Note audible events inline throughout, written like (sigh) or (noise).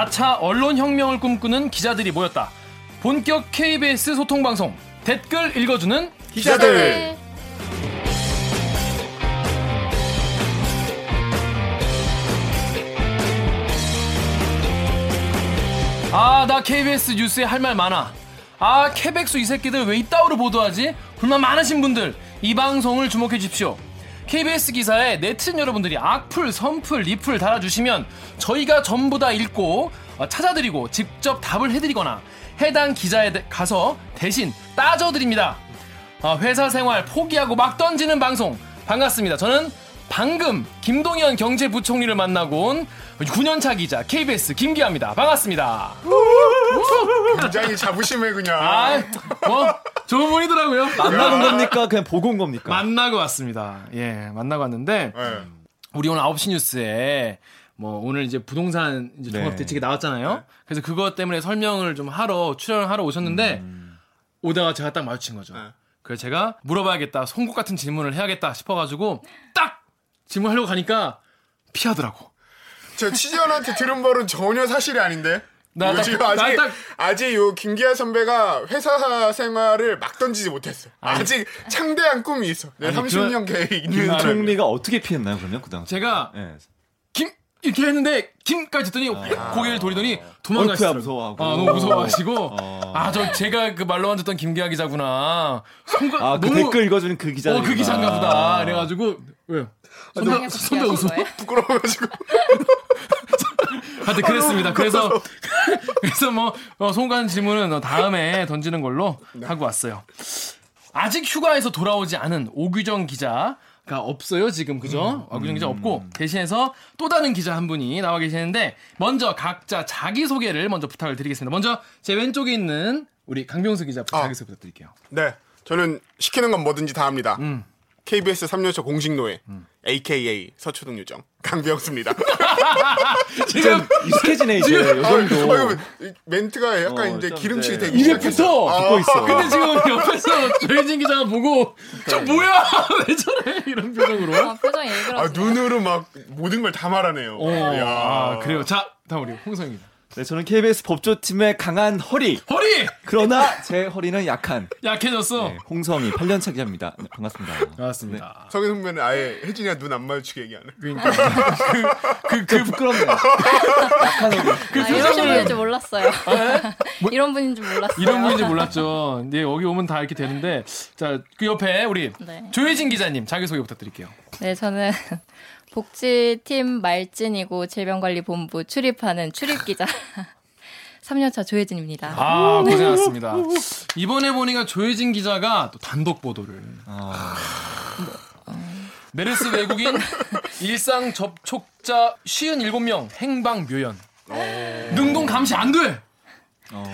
4차 언론혁명을 꿈꾸는 기자들이 모였다. 본격 KBS 소통방송 댓글 읽어주는 기자들. 네. 아, 나 KBS 뉴스에 할 말 많아. 아, 케백수 이 새끼들 왜 이따위로 보도하지? 불만 많으신 분들, 이 방송을 주목해 주십시오. KBS 기사에 네티즌 여러분들이 악플, 선플, 리플 달아주시면 저희가 전부 다 읽고 어, 찾아드리고 직접 답을 해드리거나 해당 기자에 대- 가서 대신 따져드립니다. 아, 회사 생활 포기하고 막 던지는 방송 반갑습니다. 저는 방금 김동연 경제부총리를 만나고 온 9년차 기자 KBS 김기아입니다. 반갑습니다. 굉장히 자부심에 그냥. 아, 뭐 좋은 분이더라고요. 만나본 겁니까? 그냥 보고 온 겁니까? 만나고 왔습니다. 예, 만나고 왔는데 네. 우리 오늘 9시 뉴스에 뭐 오늘 이제 부동산 이제 종합 네. 대책이 나왔잖아요. 그래서 그것 때문에 설명을 좀 하러 출연을 하러 오셨는데 오다가 제가 딱 마주친 거죠. 네. 그래서 제가 물어봐야겠다, 송곳 같은 질문을 해야겠다 싶어가지고 딱 질문하려고 가니까 피하더라고. 저 취재원한테 들은 말은 전혀 사실이 아닌데. 나 이거 딱- 지금 나 아직 딱- 아직 요 김기아 선배가 회사 생활을 막 던지지 못했어. 아니. 아직 창대한 꿈이 있어. 내 아니, 30년 계획 있는. 총리가 어떻게 피했나요, 그러면 그 당시? 제가 예. 김 이렇게 했는데 김까지 했더니 고개를 돌리더니 도망가시더라고. 무서워하고. 아, 너무 무서워하시고 어. 아 저 제가 그 말로만 듣던 김기아 기자구나. 손가, 아, 그 너무 댓글 읽어주는 그 기자. 어, 그 기자인가 보다. 그래가지고 왜요? 선배 선배 웃어. 부끄러워가지고. (laughs) 하여튼 그랬습니다. 그래서 (laughs) (laughs) 그래서 뭐 어, 송관 질문은 어, 다음에 던지는 걸로 하고 왔어요. 아직 휴가에서 돌아오지 않은 오규정 기자 가 없어요 지금 그죠? 오규정 기자 없고 대신해서 또 다른 기자 한 분이 나와 계시는데 먼저 각자 자기 소개를 먼저 부탁을 드리겠습니다. 먼저 제 왼쪽에 있는 우리 강병수 기자 아. 자기 소개 부탁드릴게요. 네. 저는 시키는 건 뭐든지 다 합니다. 음. KBS 3년차 공식 노예, AKA 서초동 유정 강병수입니다. (laughs) 지금 익숙해지네, 이제. 요 정도. 어, 이 멘트가 약간 어, 이제 좀 기름칠이 이제 되기. 이제부터 듣고 있어. 근데 지금 옆에서 조혜진 기자가 보고 저 뭐야 (laughs) 왜 저래 이런 표정으로 아, 표정이 아. 눈으로 막 모든 걸 다 말하네요. 어. 아, 그래요. 자, 다음 우리 홍성입 기자. 네, 저는 KBS 법조팀의 강한 허리. 허리 그러나 제 허리는 약한 약해졌어. 네, 홍성이 8년차 기자입니다. 네, 반갑습니다. 반갑습니다. 성희 선배는 아예 혜진이가 눈안 마주치게 얘기하네. 그러니까 그, 그, 그 부끄럽네요. 약한 허리. 아, (laughs) 이런 분인 줄 몰랐어요. 이런 분인 줄 몰랐어요. 이런 분인지 몰랐죠. 근데 여기 오면 다 이렇게 되는데 자, 그 옆에 우리 네. 조혜진 기자님 자기 소개 부탁드릴게요. 네, 저는 복지팀 말진이고 질병관리본부 출입하는 출입기자 3년차 (laughs) 조혜진입니다. 아, 고생하셨습니다. 이번에 보니까 조혜진 기자가 또 단독 보도를 아, 메르스 외국인 (laughs) 일상 접촉자 57명 행방 묘연. 능동 감시 안 돼.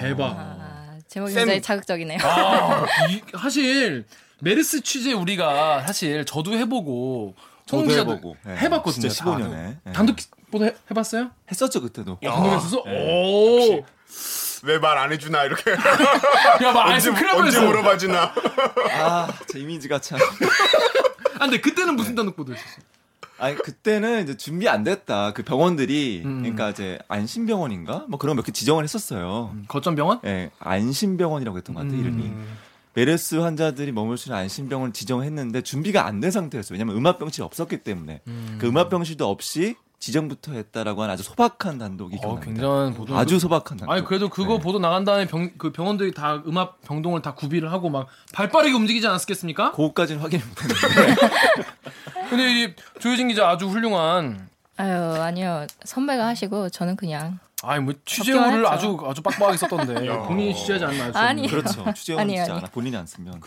대박. 아, 제목이 쌤. 굉장히 자극적이네요. 아, 이, 사실 메르스 취재 우리가 사실 저도 해보고 해보고. 네. 해봤거든요. 진짜 다들. 15년에. 네. 단독 보도 해, 해봤어요? 했었죠, 그때도. 단독했었어? 네. 오. 왜 말 안 해주나 이렇게 (laughs) 야, 막 언제, 언제. 물어봐주나. 아, 제 이미지가 참. (laughs) 아, 근데 그때는 무슨 단독 보도 했었어? 아니 그때는 이제 준비 안 됐다. 그 병원들이 음. 그러니까 이제 안심병원인가 뭐 그런 몇 개 지정을 했었어요. 거점 병원? 예, 안심병원이라고 했던 것 같아 요 이름이. 음. 메르스 환자들이 머물 수 있는 안심병원을 지정했는데 준비가 안 된 상태였어요. 왜냐면 음압병실이 없었기 때문에 그 음압병실도 없이 지정부터 했다라고 하는 아주 소박한 단독이 어. 굉장한 보도. 아주 소박한 단독. 아니 그래도 그거 네. 보도 나간 다음에 병, 그 병원들이 다 음압 병동을 다 구비를 하고 막 발빠르게 움직이지 않았겠습니까? 그거까지는 확인 못했는데 (laughs) 근데 이 조효진 기자 아주 훌륭한. 아유, 아니요. 선배가 하시고 저는 그냥 아니 뭐 취재물을 적기만 아주. 아주 빡빡하게 썼던데 (laughs) 본인이 취재하지 않나 아니. 그렇죠. 취재원 진짜 아니에요. 않아. 본인이 안 쓰면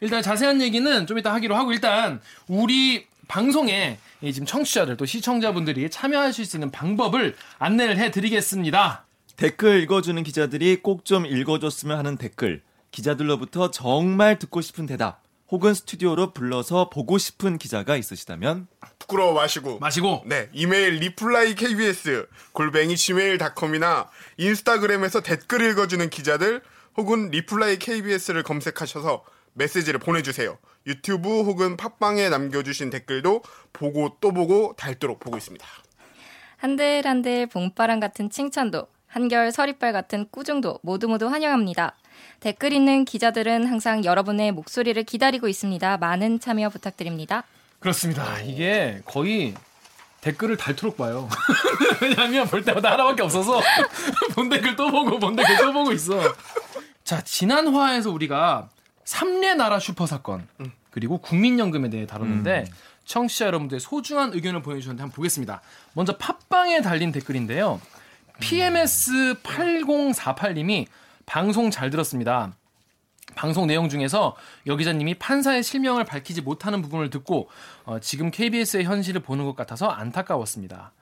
일단 자세한 얘기는 좀 이따 하기로 하고 일단 우리 방송에 이 지금 청취자들 또 시청자분들이 참여하실 수 있는 방법을 안내를 해드리겠습니다. 댓글 읽어주는 기자들이 꼭 좀 읽어줬으면 하는 댓글, 기자들로부터 정말 듣고 싶은 대답, 혹은 스튜디오로 불러서 보고 싶은 기자가 있으시다면 부끄러워 마시고. 마시고 네, 이메일 reply KBS 골뱅이 gmail.com이나 인스타그램에서 댓글 읽어주는 기자들 혹은 reply KBS를 검색하셔서 메시지를 보내주세요. 유튜브 혹은 팟빵에 남겨주신 댓글도 보고 또 보고 닳도록 보고 있습니다. 한들한들 봄바람 같은 칭찬도, 한결 서리빨 같은 꾸중도 모두 모두 환영합니다. 댓글 있는 기자들은 항상 여러분의 목소리를 기다리고 있습니다. 많은 참여 부탁드립니다. 그렇습니다. 이게 거의 댓글을 닳도록 봐요. (laughs) 왜냐하면 볼 때마다 하나밖에 없어서 (laughs) 본 댓글 또 보고 본 댓글 또 보고 있어. 자 지난 화에서 우리가 삼례 나라 슈퍼 사건 그리고 국민연금에 대해 다뤘는데 청취자 여러분들의 소중한 의견을 보내주셨는데 한번 보겠습니다. 먼저 팟빵에 달린 댓글인데요. PMS 8048님이 방송 잘 들었습니다. 방송 내용 중에서 여 기자님이 판사의 실명을 밝히지 못하는 부분을 듣고 어, 지금 KBS의 현실을 보는 것 같아서 안타까웠습니다.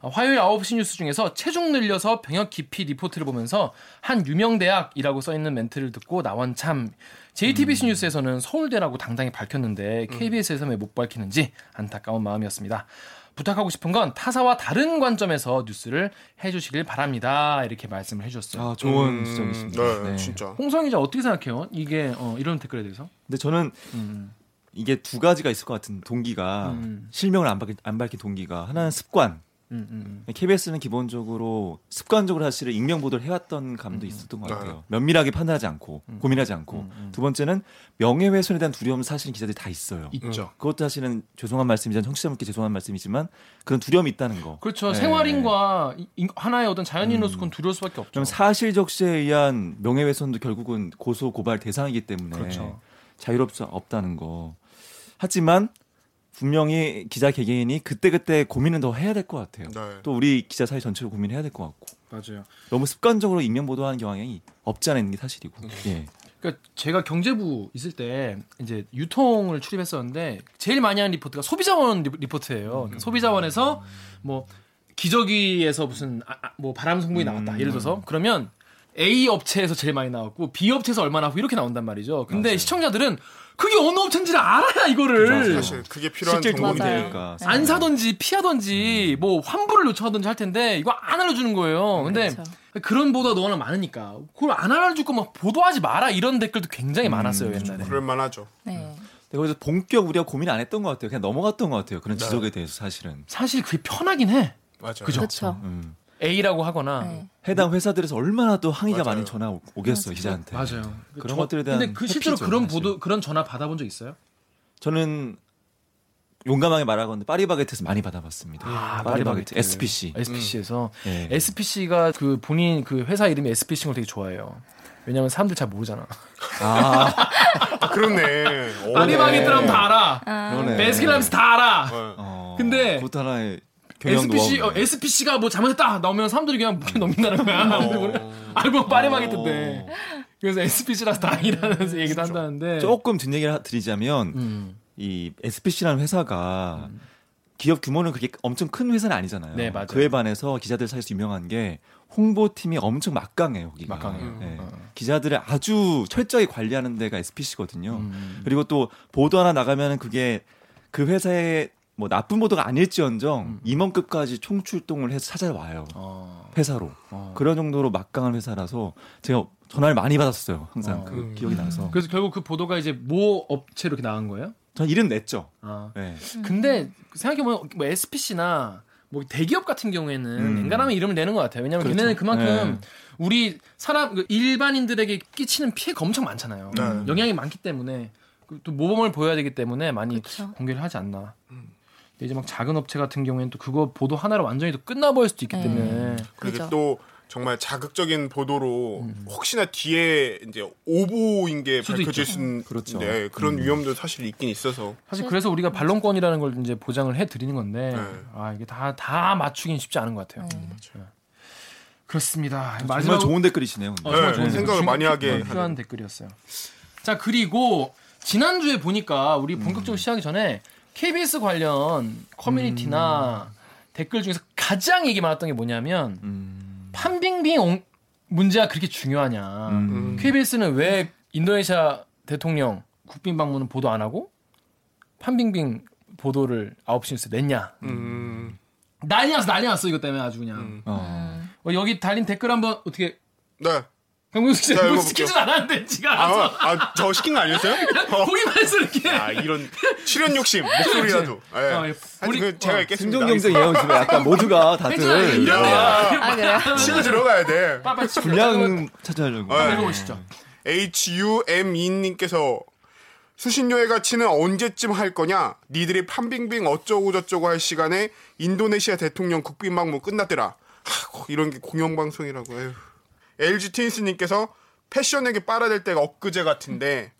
어, 화요일 9시 뉴스 중에서 체중 늘려서 병역 기피 리포트를 보면서 한 유명 대학이라고 써 있는 멘트를 듣고 나원 참 JTBC 뉴스에서는 서울대라고 당당히 밝혔는데 KBS에서 왜못 밝히는지 안타까운 마음이었습니다. 부탁하고 싶은 건 타사와 다른 관점에서 뉴스를 해주시길 바랍니다. 이렇게 말씀을 해주셨어요. 아, 좋은 음, 지적이십니다. 네, 네. 진짜. 홍성 기자 어떻게 생각해요? 이게 어, 이런 댓글에 대해서? 근데 저는 음. 이게 두 가지가 있을 것 같은 동기가 음. 실명을 안 밝힌, 안 밝힌 동기가 하나는 습관. 음, 음. KBS는 기본적으로 습관적으로 사실은 익명 보도를 해왔던 감도 있었던 것 같아요. 면밀하게 판단하지 않고 고민하지 않고 두 번째는 명예훼손에 대한 두려움 사실은 기자들이 다 있어요. 있죠. 그것도 사실은 죄송한 말씀이지만 청취자분께 죄송한 말씀이지만 그런 두려움이 있다는 거. 그렇죠. 네. 생활인과 하나의 어떤 자연인으로서 그건 두려울 수밖에 없죠. 그럼 사실 적시에 의한 명예훼손도 결국은 고소 고발 대상이기 때문에 그렇죠. 자유롭 수 없다는 거. 하지만 분명히 기자 개개인이 그때그때 고민은 더 해야 될 것 같아요. 네. 또 우리 기자 사회 전체로 고민해야 될 것 같고 맞아요. 너무 습관적으로 익명 보도하는 경향이 없지 않아 있는 게 사실이고. 예. 그러니까 제가 경제부 있을 때 이제 유통을 출입했었는데 제일 많이 하는 리포트가 소비자원 리- 리포트예요. 소비자원에서 뭐 기저귀에서 무슨 아, 아, 뭐 발암 성분이 나왔다. 예를 들어서 그러면 A 업체에서 제일 많이 나왔고 B 업체에서 얼마 나왔고 이렇게 나온단 말이죠. 근데 시청자들은 그게 어느 업체인지를 알아야 이거를 사실 그게 필요한 실제 도움이 정보인데. 되니까. 안 사든지 피하든지 뭐 환불을 요청하든지 할 텐데 이거 안 알려주는 거예요. 근데 그렇죠. 그런 보도가 너무나 많으니까 그걸 안 알려줄 거면 보도하지 마라 이런 댓글도 굉장히 많았어요 옛날에. 그럴 만하죠. 네. 근데 거기서 본격 우리가 고민 안 했던 것 같아요. 그냥 넘어갔던 것 같아요. 그런 네. 지적에 대해서 사실은. 사실 그게 편하긴 해. 맞아요. 그죠? 그렇죠. 음. A라고 하거나 네. 해당 회사들에서 얼마나 또 항의가 맞아요. 많이 전화 오- 오겠어요 기자한테. 맞아요. 그런 저- 것들에 대한 근데 그 실제로 회피죠, 그런 사실. 보도 그런 전화 받아본 적 있어요? 저는 용감하게 말하건데 파리바게트에서 많이 받아봤습니다. 아, 파리바게트, 파리바게트. SPC. SPC에서 예. SPC가 그 본인 그 회사 이름이 SPC인 걸 되게 좋아해요. 왜냐면 사람들 잘 모르잖아. 아, (laughs) 아, 그렇네. 오. 파리바게트라면 다 알아. 그러네. 베스킨라빈스 다 알아. 네. 어, 근데 그것도 하나의 SPC 어. SPC가 뭐 잘못했다 나오면 사람들이 그냥 묵혀 넘긴다는 거야. (laughs) 알고 파리바게트인데. 그래서 SPC라서 다행이라는 얘기도 한다는데. 조금 뒷 얘기를 하- 드리자면 음. 이 SPC라는 회사가 기업 규모는 그렇게 엄청 큰 회사는 아니잖아요. 네, 맞아요. 그에 반해서 기자들 사이에서 유명한 게 홍보팀이 엄청 막강해요. 거기가. 막강해요. 네. 어. 기자들을 아주 철저히 관리하는 데가 SPC거든요. 음. 그리고 또 보도 하나 나가면은 그게 그 회사의 뭐 나쁜 보도가 아닐지언정 음. 임원급까지 총출동을 해서 찾아와요. 어. 회사로. 어. 그런 정도로 막강한 회사라서 제가 전화를 많이 받았어요. 항상 어. 그 기억이 나서. 그래서 결국 그 보도가 이제 모 업체로 이렇게 나간 거예요? 전 이름 냈죠. 아. 네. 근데 생각해보면 뭐 SPC나 뭐 대기업 같은 경우에는 음. 엔간하면 이름을 내는 것 같아요. 왜냐면 그렇죠. 걔네는 그만큼 네. 우리 사람 그 일반인들에게 끼치는 피해가 엄청 많잖아요. 네. 영향이 많기 때문에 그또 모범을 보여야 되기 때문에 많이 그렇죠. 공개를 하지 않나. 근데 이제 막 작은 업체 같은 경우에는 또 그거 보도 하나로 완전히 또 끝나버릴 수도 있기 네. 때문에 그리고 그죠. 또 정말 자극적인 보도로 혹시나 뒤에 이제 오보인 게 수도 밝혀질 있죠. 수 있는 그렇죠. 네, 그런 위험도 사실 있긴 있어서 사실 그래서 우리가 반론권이라는 걸 이제 보장을 해 드리는 건데 네. 아 이게 다다 맞추긴 쉽지 않은 것 같아요. 네. 네. 그렇습니다. 정말 마지막 좋은 댓글이시네요. 어, 정말 네, 좋은 생각을. 많이 하게 중- 필요한. 댓글이었어요. 자 그리고 지난주에 보니까 우리 음. 본격적으로 시작하기 전에 KBS 관련 커뮤니티나 댓글 중에서 가장 얘기 많았던 게 뭐냐면 음. 판빙빙 옹- 문제가 그렇게 중요하냐. 음. KBS는 왜 인도네시아 대통령 국빈 방문은 보도 안 하고 판빙빙 보도를 9시 뉴스에 냈냐. 음, 난리 났어 난리 났어 이것 때문에 아주 그냥. 음. 어. 어, 여기 달린 댓글 한번 어떻게 네 강민수 씨 자, 뭐. 시키진 않았는데 지가 아, 알아서 아, 저 시킨 거 아니었어요? (laughs) 어. 보기만 해서 이렇게. 아, 이런 출연 욕심, 목소리라도. (laughs) 예. 어, 예. 하여튼 우리- 그 제가. 생존 경쟁이에요. 지금 약간 모두가. 다들 이런 데야. (laughs) 아, 그래요? 치고 들어가야 돼. 분량 찾아하려고. 어. 읽어보시죠. HUM2님께서 수신료회가 치는 언제쯤 할 거냐? 니들이 판빙빙 어쩌고 저쩌고 할 시간에 인도네시아 대통령 국빈방문 끝났더라. 하, 이런 게 공영방송이라고. 에휴. LG 트윈스님께서 패션에게 빨아들 때가 엊그제 같은데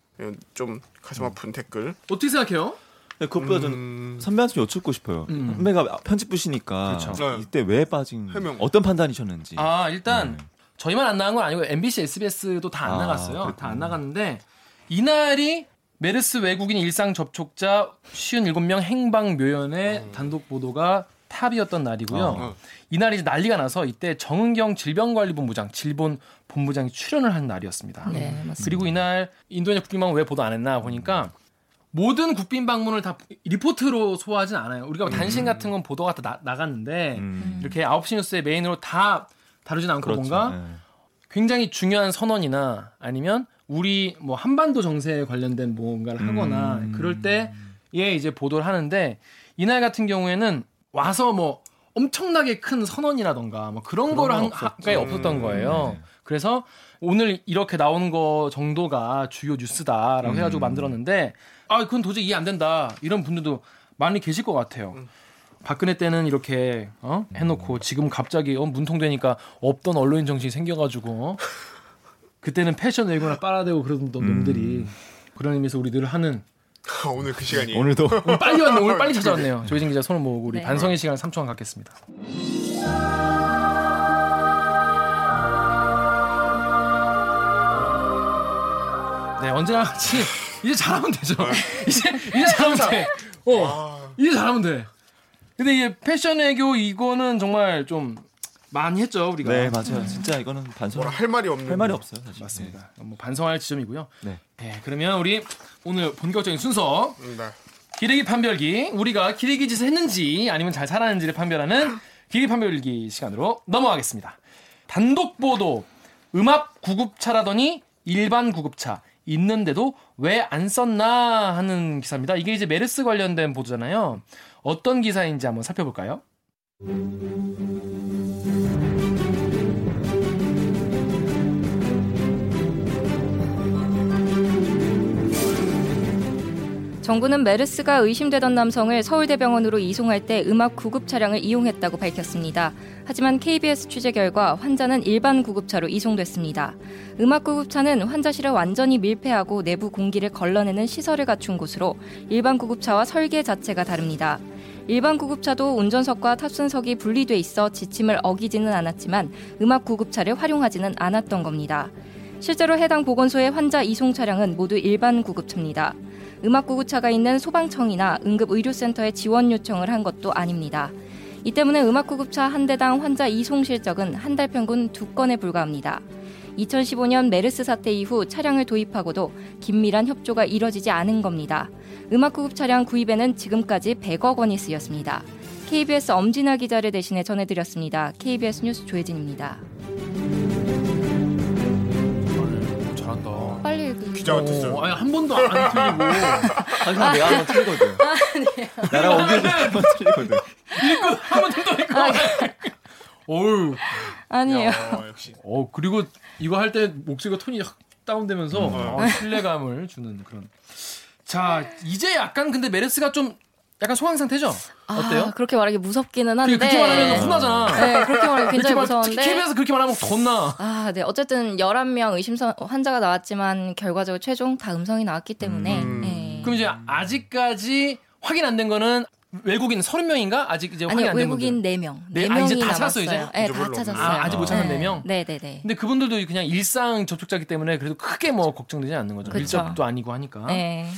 좀 가슴 아픈 댓글. 어떻게 생각해요? 네, 그것보다 전 음. 선배한테 좀 여쭙고 싶어요. 선배가 편집부시니까 그렇죠. 네. 이때 왜 빠진 해명. 어떤 판단이셨는지. 아 일단 저희만 안 나간 건 아니고 MBC, SBS도 다안 아, 나갔어요. 다 안 나갔는데 이날이 메르스 외국인 일상 접촉자 57명 행방 묘연의 단독 보도가 탑이었던 날이고요. 어. 이날이 이제 난리가 나서 이때 정은경 질병관리본부장, 질본 본부장이 출연을 한 날이었습니다. 네, 맞습니다. 그리고 이날 인도네시아 국빈방문 왜 보도 안 했나 보니까 모든 국빈 방문을 다 리포트로 소화하진 않아요. 우리가 뭐 단신 같은 건 보도가 다 나, 갔는데 음. 이렇게 9시 뉴스의 메인으로 다 다루진 않고 그렇죠. 뭔가 네. 굉장히 중요한 선언이나 아니면 우리 뭐 한반도 정세에 관련된 뭔가를 하거나 음. 그럴 때에 이제 보도를 하는데 이날 같은 경우에는 와서 뭐 엄청나게 큰 선언이라던가 뭐 그런 거를 건한 없었죠. 가까이 없었던 거예요. 네. 그래서 오늘 이렇게 나오는 거 정도가 주요 뉴스다라고 해가지고 만들었는데 아 그건 도저히 이해 안 된다 이런 분들도 많이 계실 것 같아요. 박근혜 때는 이렇게 어? 해놓고 지금 갑자기 어, 문통되니까 없던 언론인 정신이 생겨가지고 어? 그때는 패션 외고나 빨아대고 그러던 놈들이 그런 의미에서 우리 늘 하는 (laughs) 오늘 그 시간이. 오늘도. (laughs) 오늘 빨리 왔네. 오늘 빨리 찾아왔네요. 조혜진 기자 손을 모으고 우리 네. 반성의 시간을 3초간 갖겠습니다. 네 언제나 같이 이제 잘하면 되죠. (laughs) 이제 이제 잘하면 돼. 어, 이제 잘하면 돼. 근데 이게 패션 애교 이거는 정말 좀 많이 했죠 우리가 네 맞아요. 진짜 이거는 반성 뭐라 할 말이 없는. 할 말이 없어요. 사실. 맞습니다 뭐 반성할 지점이고요 네. 네 그러면 우리 오늘 본격적인 순서 네. 기레기 판별기 우리가 기레기 짓을 했는지 아니면 잘 살았는지를 판별하는 기레기 판별기 시간으로 넘어가겠습니다. 단독 보도 음압 구급차라더니 일반 구급차 있는데도 왜 안 썼나 하는 기사입니다. 이게 이제 메르스 관련된 보도잖아요. 어떤 기사인지 한번 살펴볼까요? 정부는 메르스가 의심되던 남성을 서울대병원으로 이송할 때 음압 구급 차량을 이용했다고 밝혔습니다. 하지만 KBS 취재 결과 환자는 일반 구급차로 이송됐습니다. 음압 구급차는 환자실을 완전히 밀폐하고 내부 공기를 걸러내는 시설을 갖춘 곳으로 일반 구급차와 설계 자체가 다릅니다. 일반 구급차도 운전석과 탑승석이 분리돼 있어 지침을 어기지는 않았지만 음압 구급차를 활용하지는 않았던 겁니다. 실제로 해당 보건소의 환자 이송 차량은 모두 일반 구급차입니다. 음압 구급차가 있는 소방청이나 응급의료센터에 지원 요청을 한 것도 아닙니다. 이 때문에 음압 구급차 한 대당 환자 이송 실적은 한 달 평균 두 건에 불과합니다. 2015년 메르스 사태 이후 차량을 도입하고도 긴밀한 협조가 이뤄지지 않은 겁니다. 음압 구급 차량 구입에는 지금까지 100억 원이 쓰였습니다. KBS 엄진아 기자를 대신해 전해드렸습니다. KBS 뉴스 조혜진입니다. 기자 같았어요. 아니, 한 번도 안 틀리고 항상 내가 한번 틀리거든. 나랑 오길 한번 틀리거든. 한번 더 읽고. 어우, 아니에요. 어, 역시. 어 그리고 이거 할 때 목소리가 톤이 확 다운되면서 어, 신뢰감을 주는 그런. 자 이제 약간 근데 메르스가 좀 약간 소강 상태죠? 어때요? 아, 그렇게 말하기 무섭기는 한데. 그렇게 말하면 혼나잖아. 네, 그렇게 말하기 굉장히 그렇게 말- 무서운데. KBS 그렇게 말하면 더 혼나. 아, 네. 어쨌든 11명 의심 선- 환자가 나왔지만 결과적으로 최종 다 음성이 나왔기 때문에. 음. 네. 그럼 이제 아직까지 확인 안 된 거는 외국인 30명인가? 아직 이제 확인 아니, 안된 외국인 분들. 4명. 네, 4명이 아, 이제 다 남았어요. 찾았어, 이제? 네, 다. 찾았어요. 아, 아직 못 찾은 네. 4명? 네, 네, 네. 근데 그분들도 그냥 일상 접촉자기 때문에 그래도 크게 뭐 걱정되지 않는 거죠. 그쵸. 밀접도 아니고 하니까. 네.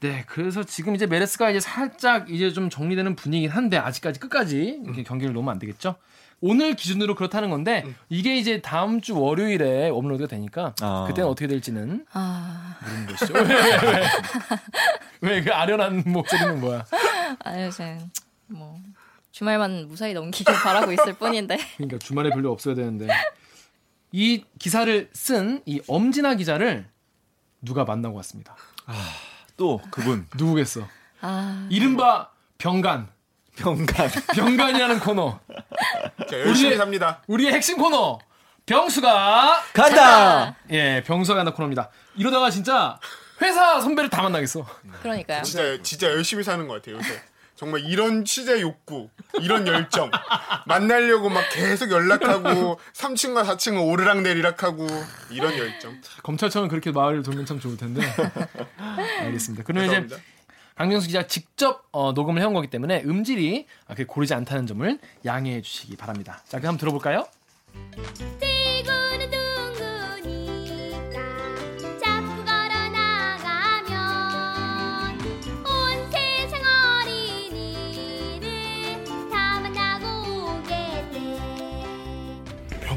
네, 그래서 지금 이제 메르스가 이제 살짝 이제 좀 정리되는 분위기긴 한데 아직까지 끝까지 이렇게 경기를 놓으면 안 되겠죠. 오늘 기준으로 그렇다는 건데 이게 이제 다음 주 월요일에 업로드가 되니까 아. 그때는 어떻게 될지는 아, 모르는 것이죠. 왜왜왜그 아련한 목소리는 뭐야? 아유, 제, 뭐. 주말만 무사히 넘기길 바라고 있을 뿐인데. 그러니까 주말에 별로 없어야 되는데. 이 기사를 쓴 이 엄진아 기자를 누가 만나고 왔습니다. 또 그분 (laughs) 누구겠어? 아, 이른바 병간. 병간 (laughs) 병간이라는 코너. 자, 열심히 우리의- 삽니다. 우리의 핵심 코너. 병수가 간다. 예, 병수가 간다 코너입니다. 이러다가 진짜 회사 선배를 다 만나겠어. 그러니까요. 진짜 진짜 열심히 사는 것 같아요 요새. 정말 이런 취재 욕구, 이런 열정, 만나려고 막 계속 연락하고 3층과 4층을 오르락 내리락 하고 이런 열정. 검찰청은 그렇게 마을을 돌면 참 좋을 텐데. (laughs) 알겠습니다. 그러면 이제 죄송합니다. 강명수 기자 직접 어, 녹음을 해온 거기 때문에 음질이 아, 그렇게 고르지 않다는 점을 양해해 주시기 바랍니다. 자, 그럼 한번 들어볼까요?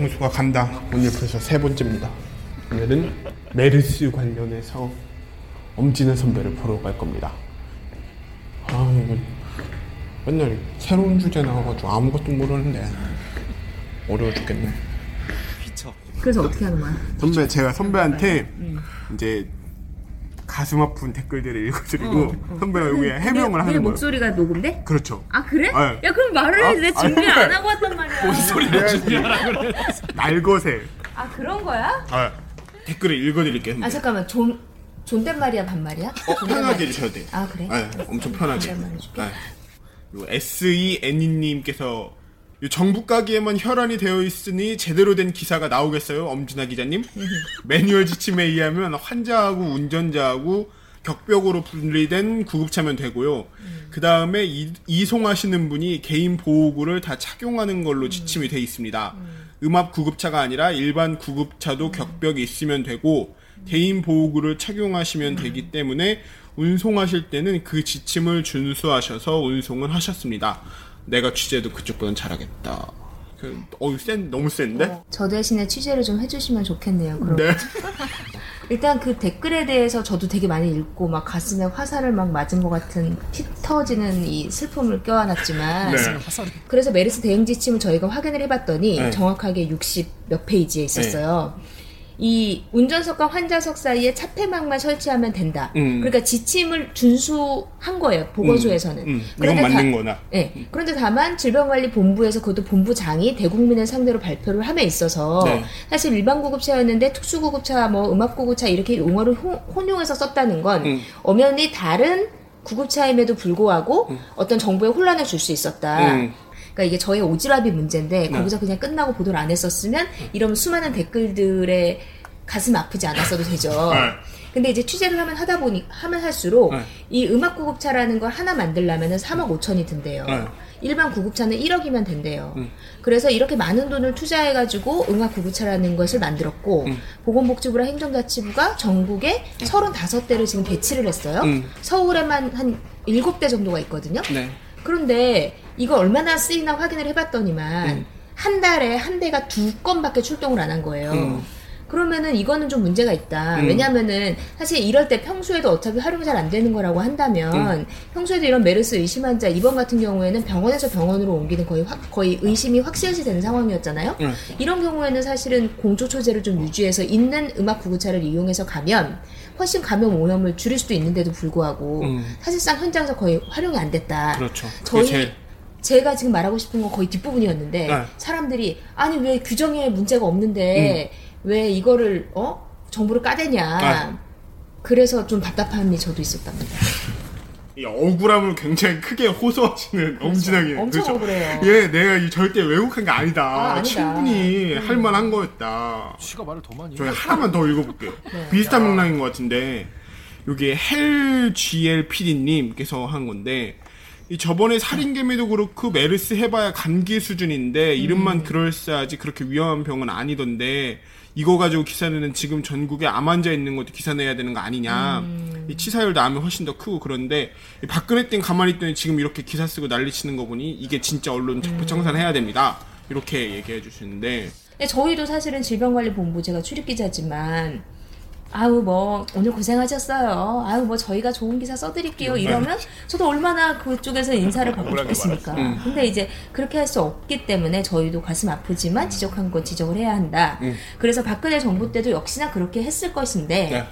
병수가 간다. 오늘 벌써 세 번째입니다. 오늘은 메르스 관련해서 엄진아 선배를 보러 갈 겁니다. 아 이거 맨날 새로운 주제 나와가지고 아무것도 모르는데 어려워 죽겠네. 그래서 어떻게 하는 거야? 선배 제가 선배한테 이제 가슴 아픈 댓글들을 읽어드리고 선배가 여기에 해명을 하는 거예요. 목소리가 녹음돼? 그렇죠. 아 그래? 네. 야 그럼 말을 해. 내 아, 준비 안 하고 왔단 말이야. 소리를 준비하라 그래. 날것에 아 그런 거야? 아, 댓글을 읽어드릴게요. 아 잠깐만 존 존댓말이야 반말이야? 어, 편하게 해주셔도 돼요. 아 그래? 네, 엄청 편하게. 존댓말 해줄게. 네. 그리고 SEN님께서 정부 까기에만 혈안이 되어 있으니 제대로 된 기사가 나오겠어요, 엄진아 기자님? (laughs) 매뉴얼 지침에 의하면 환자하고 운전자하고 격벽으로 분리된 구급차면 되고요. 그 다음에 이송하시는 분이 개인 보호구를 다 착용하는 걸로 지침이 돼 있습니다. 음 압 구급차가 아니라 일반 구급차도 격벽이 있으면 되고 개인 보호구를 착용하시면 되기 때문에 운송하실 때는 그 지침을 준수하셔서 운송을 하셨습니다. 내가 취재도 그쪽보단 잘하겠다. 그, 어우, 센, 너무 센데? 저 대신에 취재를 좀 해주시면 좋겠네요. 그럼 네. (laughs) 일단 그 댓글에 대해서 저도 되게 많이 읽고 막 가슴에 화살을 막 맞은 것 같은 피 터지는 이 슬픔을 껴안았지만 네. 그래서 메르스 대응 지침을 저희가 확인을 해봤더니 네. 정확하게 60 몇 페이지에 있었어요. 이 운전석과 환자석 사이에 차폐막만 설치하면 된다. 음. 그러니까 지침을 준수한 거예요. 보건소에서는. 음, 이건 그런데 맞는 다- 거나. 네. 그런데 다만 질병관리본부에서 그것도 본부장이 대국민을 상대로 발표를 함에 있어서 네. 사실 일반 구급차였는데 특수 구급차, 뭐 음압 구급차 이렇게 용어를 호- 혼용해서 썼다는 건 음. 엄연히 다른 구급차임에도 불구하고 어떤 정보에 혼란을 줄 수 있었다. 음. 그러니까 이게 저의 오지랖이 문제인데 네. 거기서 그냥 끝나고 보도를 안 했었으면 이런 수많은 댓글들에 가슴 아프지 않았어도 되죠. (laughs) 네. 근데 이제 취재를 하면 하다 보니 하면 할수록 네. 이 음악 구급차라는 걸 하나 만들려면은 3억 5천이 든대요. 네. 일반 구급차는 1억이면 된대요. 음. 그래서 이렇게 많은 돈을 투자해가지고 음악 구급차라는 것을 만들었고 음. 보건복지부랑 행정자치부가 전국에 35대를 지금 배치를 했어요. 음. 서울에만 한 7대 정도가 있거든요. 네. 그런데 이거 얼마나 쓰이나 확인을 해봤더니만 음. 한 달에 한 대가 두 건밖에 출동을 안 한 거예요. 음. 그러면은 이거는 좀 문제가 있다. 음. 왜냐면은 사실 이럴 때 평소에도 어차피 활용이 잘안 되는 거라고 한다면 음. 평소에도 이런 메르스 의심 환자 입원 같은 경우에는 병원에서 병원으로 옮기는 거의 확, 거의 의심이 확실시 되는 상황이었잖아요. 음. 이런 경우에는 사실은 공조 초제를 좀 유지해서 있는 음악 구급차를 이용해서 가면 훨씬 감염 오염을 줄일 수도 있는데도 불구하고 음. 사실상 현장에서 거의 활용이 안 됐다. 그렇죠. 저희 제가 지금 말하고 싶은 건 거의 뒷부분이었는데 네. 사람들이 아니 왜 규정에 문제가 없는데 음. 왜 이거를 어 정부를 까대냐 네. 그래서 좀 답답함이 저도 있었답니다. 이 억울함을 굉장히 크게 호소하시는 엄진하게 엄청 억울해요. 예, 내가 이 절대 왜곡한 게 아니다. 아, 아니다. 음. 충분히 할 만한 거였다. 쥐가 말을 더 많이. 저희 하나만 더 읽어볼게요. 네. 비슷한 맥락인 것 같은데 여기 헬 GL PD님께서 한 건데 이 저번에 살인개미도 그렇고 메르스 해봐야 감기 수준인데 이름만 음. 그럴싸하지 그렇게 위험한 병은 아니던데 이거 가지고 기사 내는 지금 전국에 암 환자 있는 것도 기사 내야 되는 거 아니냐 음. 이 치사율도 암이 훨씬 더 크고 그런데 이 박근혜 땐 가만히 있더니 지금 이렇게 기사 쓰고 난리 치는 거 보니 이게 진짜 언론 음. 적폐청산해야 됩니다 이렇게 얘기해 주시는데 근데 저희도 사실은 질병관리본부 제가 출입기자지만 아우 뭐 오늘 고생하셨어요. 아우 뭐 저희가 좋은 기사 써드릴게요. 이러면 저도 얼마나 그쪽에서 인사를 받고 싶겠습니까. 음. 근데 이제 그렇게 할 수 없기 때문에 저희도 가슴 아프지만 지적한 건 지적을 해야 한다. 음. 그래서 박근혜 정부 때도 역시나 그렇게 했을 것인데 네.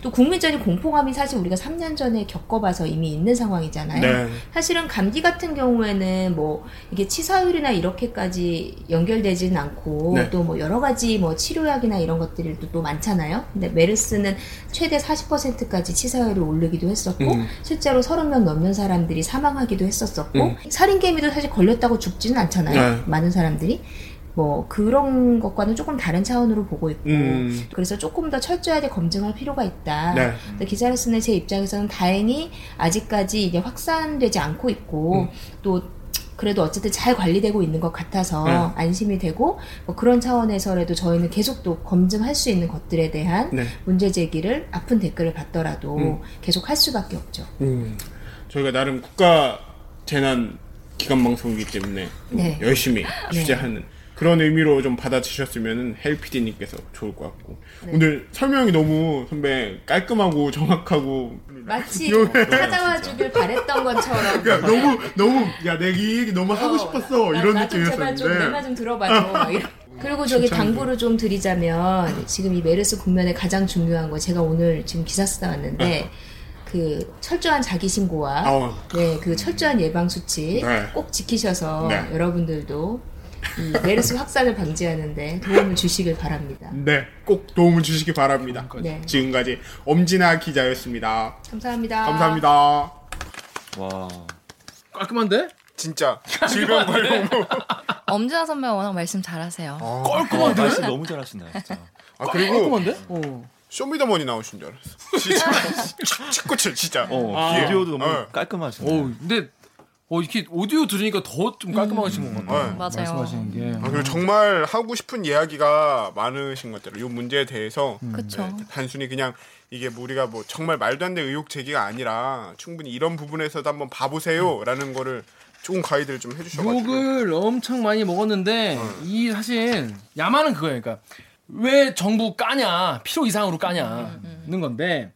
또 국민적인 공포감이 사실 우리가 3년 전에 겪어봐서 이미 있는 상황이잖아요. 네. 사실은 감기 같은 경우에는 뭐 이게 치사율이나 이렇게까지 연결되지는 않고 네. 또뭐 여러 가지 뭐 치료약이나 이런 것들이 또, 또 많잖아요. 근데 메르스는 최대 40%까지 치사율을 올리기도 했었고 음. 실제로 30명 넘는 사람들이 사망하기도 했었었고 음. 살인개미도 사실 걸렸다고 죽지는 않잖아요. 네. 많은 사람들이. 뭐 그런 것과는 조금 다른 차원으로 보고 있고 음. 그래서 조금 더 철저하게 검증할 필요가 있다. 네. 기사를 쓰는 제 입장에서는 다행히 아직까지 이게 확산되지 않고 있고 음. 또 그래도 어쨌든 잘 관리되고 있는 것 같아서 네. 안심이 되고 뭐 그런 차원에서라도 저희는 계속 또 검증할 수 있는 것들에 대한 네. 문제 제기를 아픈 댓글을 받더라도 음. 계속 할 수밖에 없죠. 음. 저희가 나름 국가 재난 기관 방송이기 때문에 네. 열심히 취재하는 그런 의미로 좀 받아주셨으면 헬 PD님께서 좋을 것 같고 오늘 설명이 너무 선배 깔끔하고 정확하고 마치 (laughs) 요- 찾아와 주길 바랬던 것처럼 그러니까 너무 너무 야이 얘기 너무 하고 싶었어 이런 나, 나좀 제발 좀내말 느낌이었었는데 좀 들어봐줘. 막 이런. 그리고 저기 당부를 좀 드리자면 지금 이 메르스 국면에 가장 중요한 거 제가 오늘 지금 기사 쓰다 왔는데 그 철저한 자기 신고와 어. 네, 그 철저한 예방 수칙 네. 꼭 지키셔서 네. 여러분들도 이 메르스 확산을 방지하는데 도움을 주시길 바랍니다. 네, 꼭 도움을 주시기 바랍니다. 네. 지금까지 엄진아 기자였습니다. 감사합니다. 감사합니다. 와. 깔끔한데? 진짜 (laughs) 질병관리본부. 엄진아 선배가 워낙 말씀 잘하세요. 와, 말씀 너무 잘하신다, 진짜. 아 그리고 깔끔한데? 어. 쇼미더머니 나오신 줄 알았어. (laughs) 진짜 축구칠 진짜. 어, 아. 비디오도 너무 어. 깔끔하시네. 어, 근데 어 이렇게 오디오 들으니까 더 좀 깔끔하신 것 같아요. 네. 맞아요. 말씀하시는 게. 아, 그리고 정말 하고 싶은 이야기가 많으신 것 같아요. 이 문제에 대해서 그쵸. 네, 단순히 그냥 이게 뭐 우리가 뭐 정말 말도 안 되는 의혹 제기가 아니라 충분히 이런 부분에서도 한번 봐보세요라는 거를 조금 가이드를 좀 해주셔가지고. 욕을 엄청 많이 먹었는데 이 사실 야만은 그거예요. 그러니까 왜 정부 까냐 필요 이상으로 까냐는 건데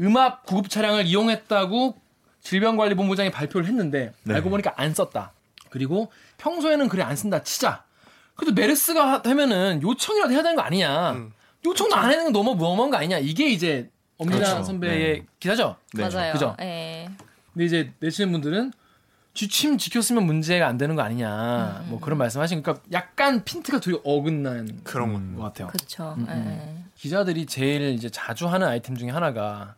음압 구급 차량을 이용했다고 질병관리본부장이 발표를 했는데 네. 알고 보니까 안 썼다. 그리고 평소에는 그래 안 쓴다 치자. 그래도 메르스가 하면은 요청이라도 해야 되는 거 아니냐. 음. 요청도 안 하는 건 너무 무엄한 거 아니냐. 이게 이제 엄민아 그렇죠. 선배의 네. 기사죠. 네. 맞아요. 그죠? 예. 근데 이제 내치는 분들은 지침 지켰으면 문제가 안 되는 거 아니냐 뭐 그런 말씀하신 그러니까 약간 핀트가 되게 어긋난 그런 거. 것 같아요. 그쵸. 음, 예. 기자들이 제일 이제 자주 하는 아이템 중에 하나가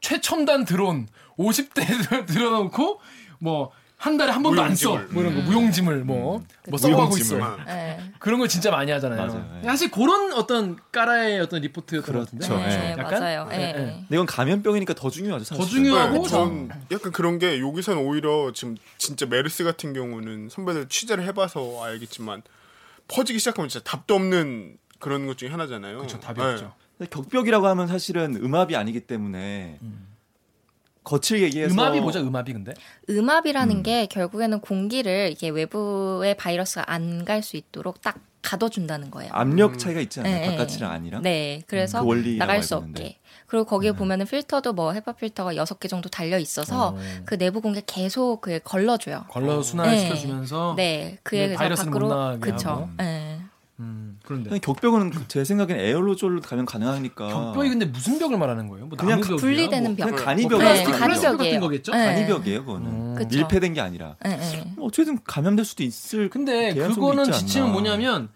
최첨단 드론 50대 들어놓고 (laughs) 뭐 한 달에 한 번도 안 써. 뭐 이런 거 무용지물 뭐, 뭐 써가고 있어. 예. 그런 걸 진짜 많이 하잖아요. 맞아요, 예. 사실 그런 어떤 까라의 어떤 리포트였던 것 같은데. 그렇죠. 예, 예. 약간? 맞아요. 예. 예, 예. 근데 이건 감염병이니까 더 중요하죠, 사실. 더 중요하고 네, 전 약간 그런 게 여기서는 오히려 지금 진짜 메르스 같은 경우는 선배들 취재를 해봐서 알겠지만 퍼지기 시작하면 진짜 답도 없는 그런 것 중에 하나잖아요. 그렇죠. 답이 네. 없죠. 격벽이라고 하면 사실은 음압이 아니기 때문에 거칠게 얘기해서 음압이 뭐죠? 음압이 근데? 음압이라는 게 결국에는 공기를 이게 외부의 바이러스가 안 갈 수 있도록 딱 가둬준다는 거예요. 압력 차이가 있지 않아요? 네, 네. 바깥이랑 안이랑? 네, 그래서 그 원리라고 나갈 수 있는데. 없게. 그리고 거기에 보면은 필터도 뭐 HEPA 필터가 여섯 개 정도 달려 있어서 그 내부 공기 계속 그 걸러줘요. 걸러 순환 네. 시켜주면서 네, 그에 네, 그래서 바이러스는 못 밖으로 나가게 그쵸. 하고. 네. 음, 그런데 격벽은 제 생각엔 에어로졸 감염 가능하니까 격벽이 근데 무슨 벽을 말하는 거예요? 뭐 그냥 나무 벽이야? 분리되는 벽. 그냥 간이벽 뭐 네. 플라스틱 같은 거겠죠? 네. 간이벽이에요, 그거는. 음. 그쵸. 밀폐된 게 아니라. 네, 네. 뭐 어쨌든 감염될 수도 있을 근데 그거는. 지침은 뭐냐면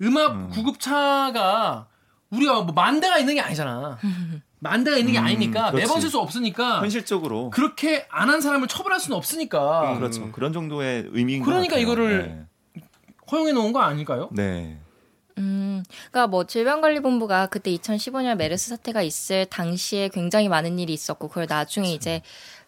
음압 음. 구급차가 우리가 뭐 만 대가 있는 게 아니잖아. (laughs) 만 대가 있는 게 음, 아니니까 그렇지. 매번 쓸 수 없으니까 현실적으로 그렇게 안 한 사람을 처벌할 수는 없으니까 그렇죠. 그런 정도의 의미인 그러니까 것 같아요. 이거를 허용해 놓은 거 아닐까요? 네. 네. 음, 그러니까 뭐 질병관리본부가 그때 2015년 메르스 사태가 있을 당시에 굉장히 많은 일이 있었고 그걸 나중에 이제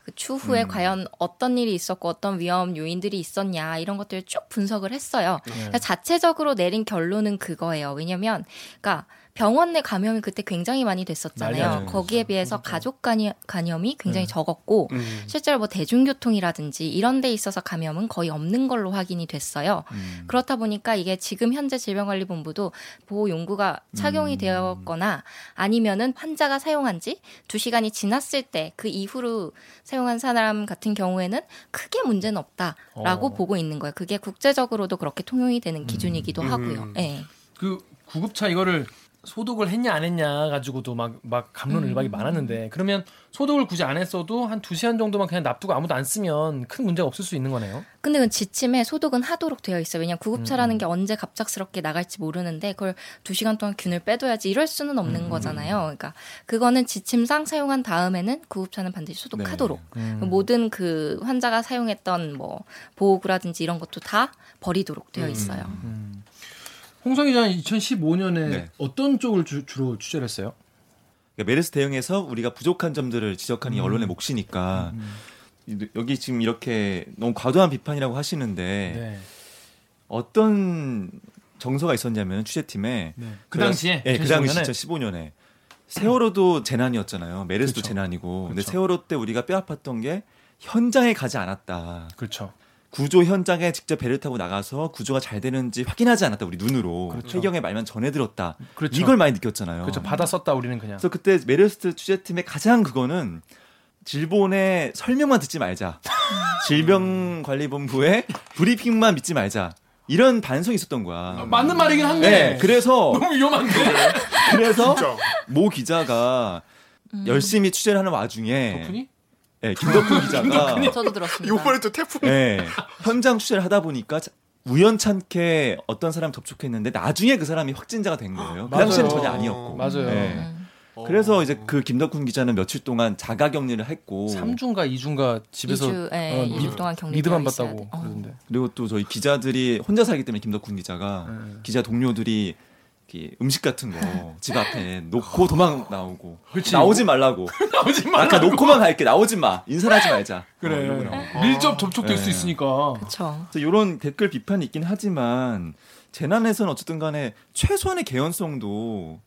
그 추후에 과연 어떤 일이 있었고 어떤 위험 요인들이 있었냐 이런 것들을 쭉 분석을 했어요. 그러니까 자체적으로 내린 결론은 그거예요. 왜냐면 그러니까 병원 내 감염이 그때 굉장히 많이 됐었잖아요. 거기에 비해서 가족 간이, 감염이 굉장히 적었고 음. 실제로 뭐 대중교통이라든지 이런 데 있어서 감염은 거의 없는 걸로 확인이 됐어요. 음. 그렇다 보니까 이게 지금 현재 질병관리본부도 보호 용구가 착용이 음. 되었거나 아니면은 환자가 사용한 지 두 시간이 지났을 때 그 이후로 사용한 사람 같은 경우에는 크게 문제는 없다라고 어. 보고 있는 거예요. 그게 국제적으로도 그렇게 통용이 되는 기준이기도 음. 하고요. 예. 그 구급차 이거를 소독을 했냐 안 했냐 가지고도 막 막 감론 일박이 많았는데 그러면 소독을 굳이 안 했어도 한 두 시간 정도만 그냥 놔두고 아무도 안 쓰면 큰 문제가 없을 수 있는 거네요. 근데 그 지침에 소독은 하도록 되어 있어요. 왜냐면 음, 구급차라는 게 언제 갑작스럽게 나갈지 모르는데 그걸 두 시간 동안 균을 빼둬야지 이럴 수는 없는 음, 거잖아요. 그러니까 그거는 지침상 사용한 다음에는 구급차는 반드시 소독하도록 음. 모든 그 환자가 사용했던 뭐 보호구라든지 이런 것도 다 버리도록 되어 있어요. 홍성 기자는 2015년에 네. 어떤 쪽을 주, 로 취재를 했어요? 그러니까 메르스 대응에서 우리가 부족한 점들을 지적하는 게 음. 언론의 몫이니까 이- 여기 지금 이렇게 너무 과도한 비판이라고 하시는데 네. 어떤 정서가 있었냐면 취재팀에 네. 그 당시에 예, 그 당시 2015년에? 2015년에 세월호도 재난이었잖아요. 메르스도 그쵸. 재난이고. 근데 그쵸. 세월호 때 우리가 뼈 아팠던 게 현장에 가지 않았다. 그렇죠. 구조 현장에 직접 배를 타고 나가서 구조가 잘 되는지 확인하지 않았다. 우리 눈으로 그렇죠. 해경의 말만 전해 들었다. 그렇죠. 이걸 많이 느꼈잖아요. 그렇죠. 받아 썼다 우리는 그냥. 그래서 그때 메르스 취재팀의 가장 그거는 질본의 설명만 듣지 말자. (laughs) 질병관리본부의 브리핑만 믿지 말자. 이런 반성이 있었던 거야. 맞는 말이긴 한데. 네, 그래서 (laughs) 너무 위험한데. 그래서. 모 기자가 열심히 취재를 하는 와중에 덕분이? 예, 김덕훈 기자가 (laughs) 저도 들었습니다. 이번에 또 태풍. 예, 현장 취재를 하다 보니까 자- 우연찮게 어떤 사람 접촉했는데 나중에 그 사람이 확진자가 된 거예요. 그 당시에는. 전혀 아니었고. 맞아요. 예. 음. 그래서 이제 그 김덕훈 기자는 며칠 동안 자가 격리를 했고 3주인가 2주인가 집에서 이주, 예, 어, 이주 리- 동안 격리 리드만 돼. 어. 그러던데. 그리고 또 저희 기자들이 혼자 살기 때문에 김덕훈 기자가 네. 기자 동료들이 이렇게 음식 같은 거 집 앞에 (laughs) 놓고 도망 나오고 (laughs) 그치. 나오지 말라고 (laughs) 나오지 마. 아까 놓고만 갈게 나오지 마 인사하지 말자 그래. 어. 밀접 접촉될 네. 수 있으니까. 그렇죠. 이런 댓글 비판이 있긴 하지만 재난에서는 어쨌든 간에 최소한의 개연성도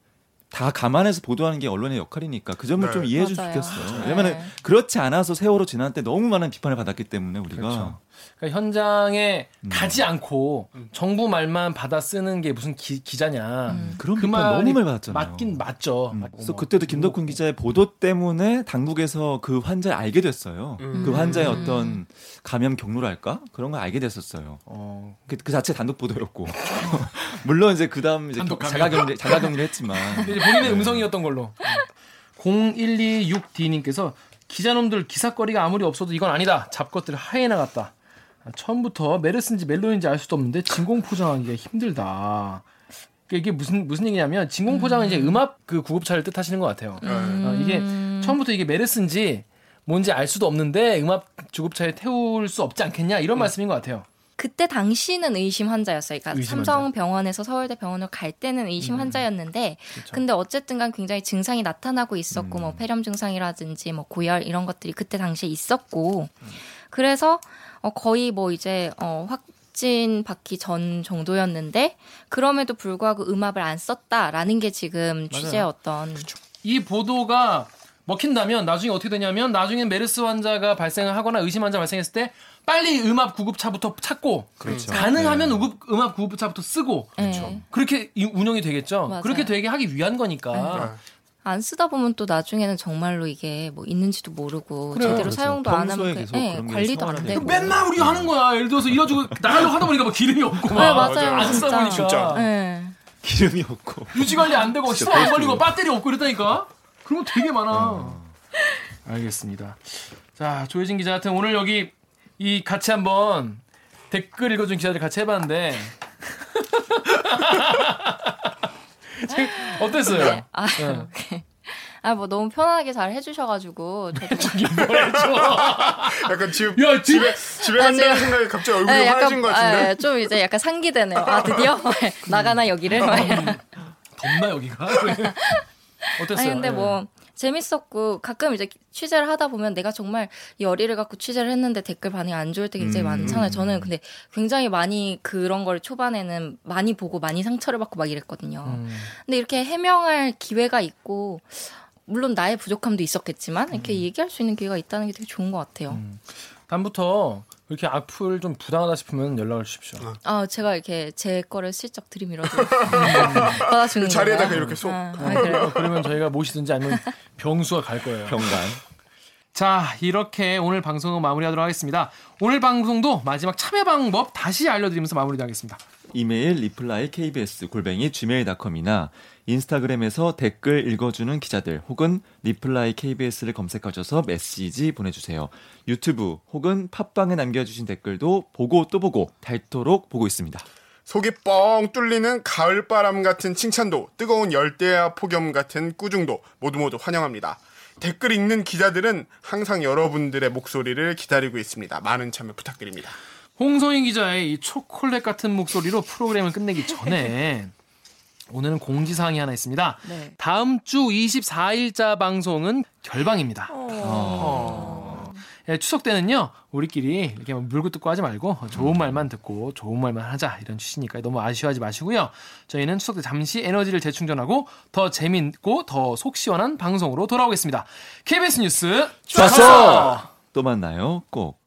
다 감안해서 보도하는 게 언론의 역할이니까 그 점을 네. 좀 이해해. 주셨어요. 네. 왜냐면은 그렇지 않아서 세월호 지난 때 너무 많은 비판을 받았기 때문에 우리가 그렇죠. 그러니까 현장에 음. 가지 않고 정부 말만 받아 쓰는 게 무슨 기, 기자냐. 음. 그런 그 비판 말이 너무 많이 받았잖아요. 맞긴 맞죠. 음. 그래서 뭐. 그때도 김덕훈 기자의 보도 때문에 당국에서 그 환자를 알게 됐어요. 음. 그 환자의 음. 어떤 감염 경로랄까 그런 걸 알게 됐었어요. 어, 그, 그 자체 단독 보도였고 (laughs) 물론 이제 그다음 이제. 자가격리 자가격리를 했지만 (laughs) 본인의 음성이었던 걸로. 0126D님께서 기자놈들 기사거리가 아무리 없어도 이건 아니다. 잡것들 하에 나갔다. 아, 처음부터 메르스인지 멜론인지 알 수도 없는데 진공 포장하기가 힘들다. 이게 무슨 무슨 얘기냐면 진공 포장은 이제 음압 그 구급차를 뜻하시는 것 같아요. 어, 이게 처음부터 이게 메르스인지 뭔지 알 수도 없는데 음압 구급차에 태울 수 없지 않겠냐 이런 말씀인 것 같아요. 그때 당시는 의심 환자였어요. 그러니까 의심 삼성병원에서 서울대 병원으로 갈 때는 의심 음. 환자였는데, 그렇죠. 근데 어쨌든간 굉장히 증상이 나타나고 있었고, 음. 뭐 폐렴 증상이라든지 뭐 고열 이런 것들이 그때 당시에 있었고, 그래서 어, 거의 뭐 이제 어, 확진 받기 전 정도였는데, 그럼에도 불구하고 음압을 안 썼다라는 게 지금 취재의 어떤 이 보도가 먹힌다면 나중에 어떻게 되냐면 나중에 메르스 환자가 발생을 하거나 의심 환자 발생했을 때 빨리 음압 구급차부터 찾고 그렇죠. 가능하면 음압, 음압 구급차부터 쓰고 예. 그렇게 이- 운영이 되겠죠. 맞아요. 그렇게 되게 하기 위한 거니까. 아, 안 쓰다 보면 또 나중에는 정말로 이게 뭐 있는지도 모르고 그래요. 제대로 그렇죠. 사용도 안 하면 그- 게 관리도 안. 되고 맨날 우리가 하는 거야. 예를 들어서 이래가지고 나가려고 하다 보니까 막 기름이 없고 네, 막 맞아요, 안 쓰다 진짜. 보니까 진짜. 예. 기름이 없고 유지 관리 안 되고 시동 안 걸리고 배터리 없고 이랬다니까. 그런 거 되게 많아. 알겠습니다. 자 조혜진 기자 같은 오늘 여기 이 같이 한번 댓글 읽어준 기자들 같이 해봤는데 (laughs) 어땠어요? 아, 네. 아, 뭐 너무 편하게 잘 해주셔가지고 저도 (laughs) 약간 집, 야, 집- 집에 집에 간다는 생각에 갑자기 얼굴이 네, 환해진 것 같은데. 아, 좀 이제 약간 상기되네요. 아 드디어 (laughs) 나가나 여기를. 덥나 여기가? 어땠어요? 아니 근데 예. 뭐 재밌었고 가끔 이제 취재를 하다 보면 내가 정말 이 열의를 갖고 취재를 했는데 댓글 반응이 안 좋을 때 굉장히 음. 많잖아요. 저는 근데 굉장히 많이 그런 걸 초반에는 많이 보고 많이 상처를 받고 막 이랬거든요. 음. 근데 이렇게 해명할 기회가 있고 물론 나의 부족함도 있었겠지만 이렇게 얘기할 수 있는 기회가 있다는 게 되게 좋은 것 같아요. 다음부터 이렇게 악플 좀 부당하다 싶으면 연락을 주십시오. 아 제가 이렇게 제 거를 슬쩍 들이밀어도 (laughs) 받아주는 그 자리에다가? 이렇게 쏙. 아, 아, 그래요? 어, 그러면 저희가 모시든지 아니면 병수가 갈 거예요. 병간. (laughs) 자, 이렇게 오늘 방송은 마무리하도록 하겠습니다. 오늘 방송도 마지막 참여 방법 다시 알려드리면서 마무리하겠습니다. 이메일 reply kbs 골뱅이 gmail.com이나 인스타그램에서 댓글 읽어주는 기자들 혹은 reply kbs를 검색하셔서 메시지 보내주세요. 유튜브 혹은 팟빵에 남겨주신 댓글도 보고 또 보고 닳도록 보고 있습니다. 속이 뻥 뚫리는 가을바람 같은 칭찬도 뜨거운 열대야 폭염 같은 꾸중도 모두 모두 환영합니다. 댓글 읽는 기자들은 항상 여러분들의 목소리를 기다리고 있습니다. 많은 참여 부탁드립니다. 홍성희 기자의 이 초콜릿 같은 목소리로 프로그램을 끝내기 전에 (laughs) 오늘은 공지사항이 하나 있습니다. 네. 다음 주 24일자 방송은 결방입니다. 어. 예, 추석 때는요 우리끼리 이렇게 뭐 물고 뜯고 하지 말고 좋은 말만 듣고 좋은 말만 하자 이런 취지니까 너무 아쉬워하지 마시고요. 저희는 추석 때 잠시 에너지를 재충전하고 더 재밌고 더 속 시원한 방송으로 돌아오겠습니다. KBS 뉴스 좋았어! 또 만나요. 꼭.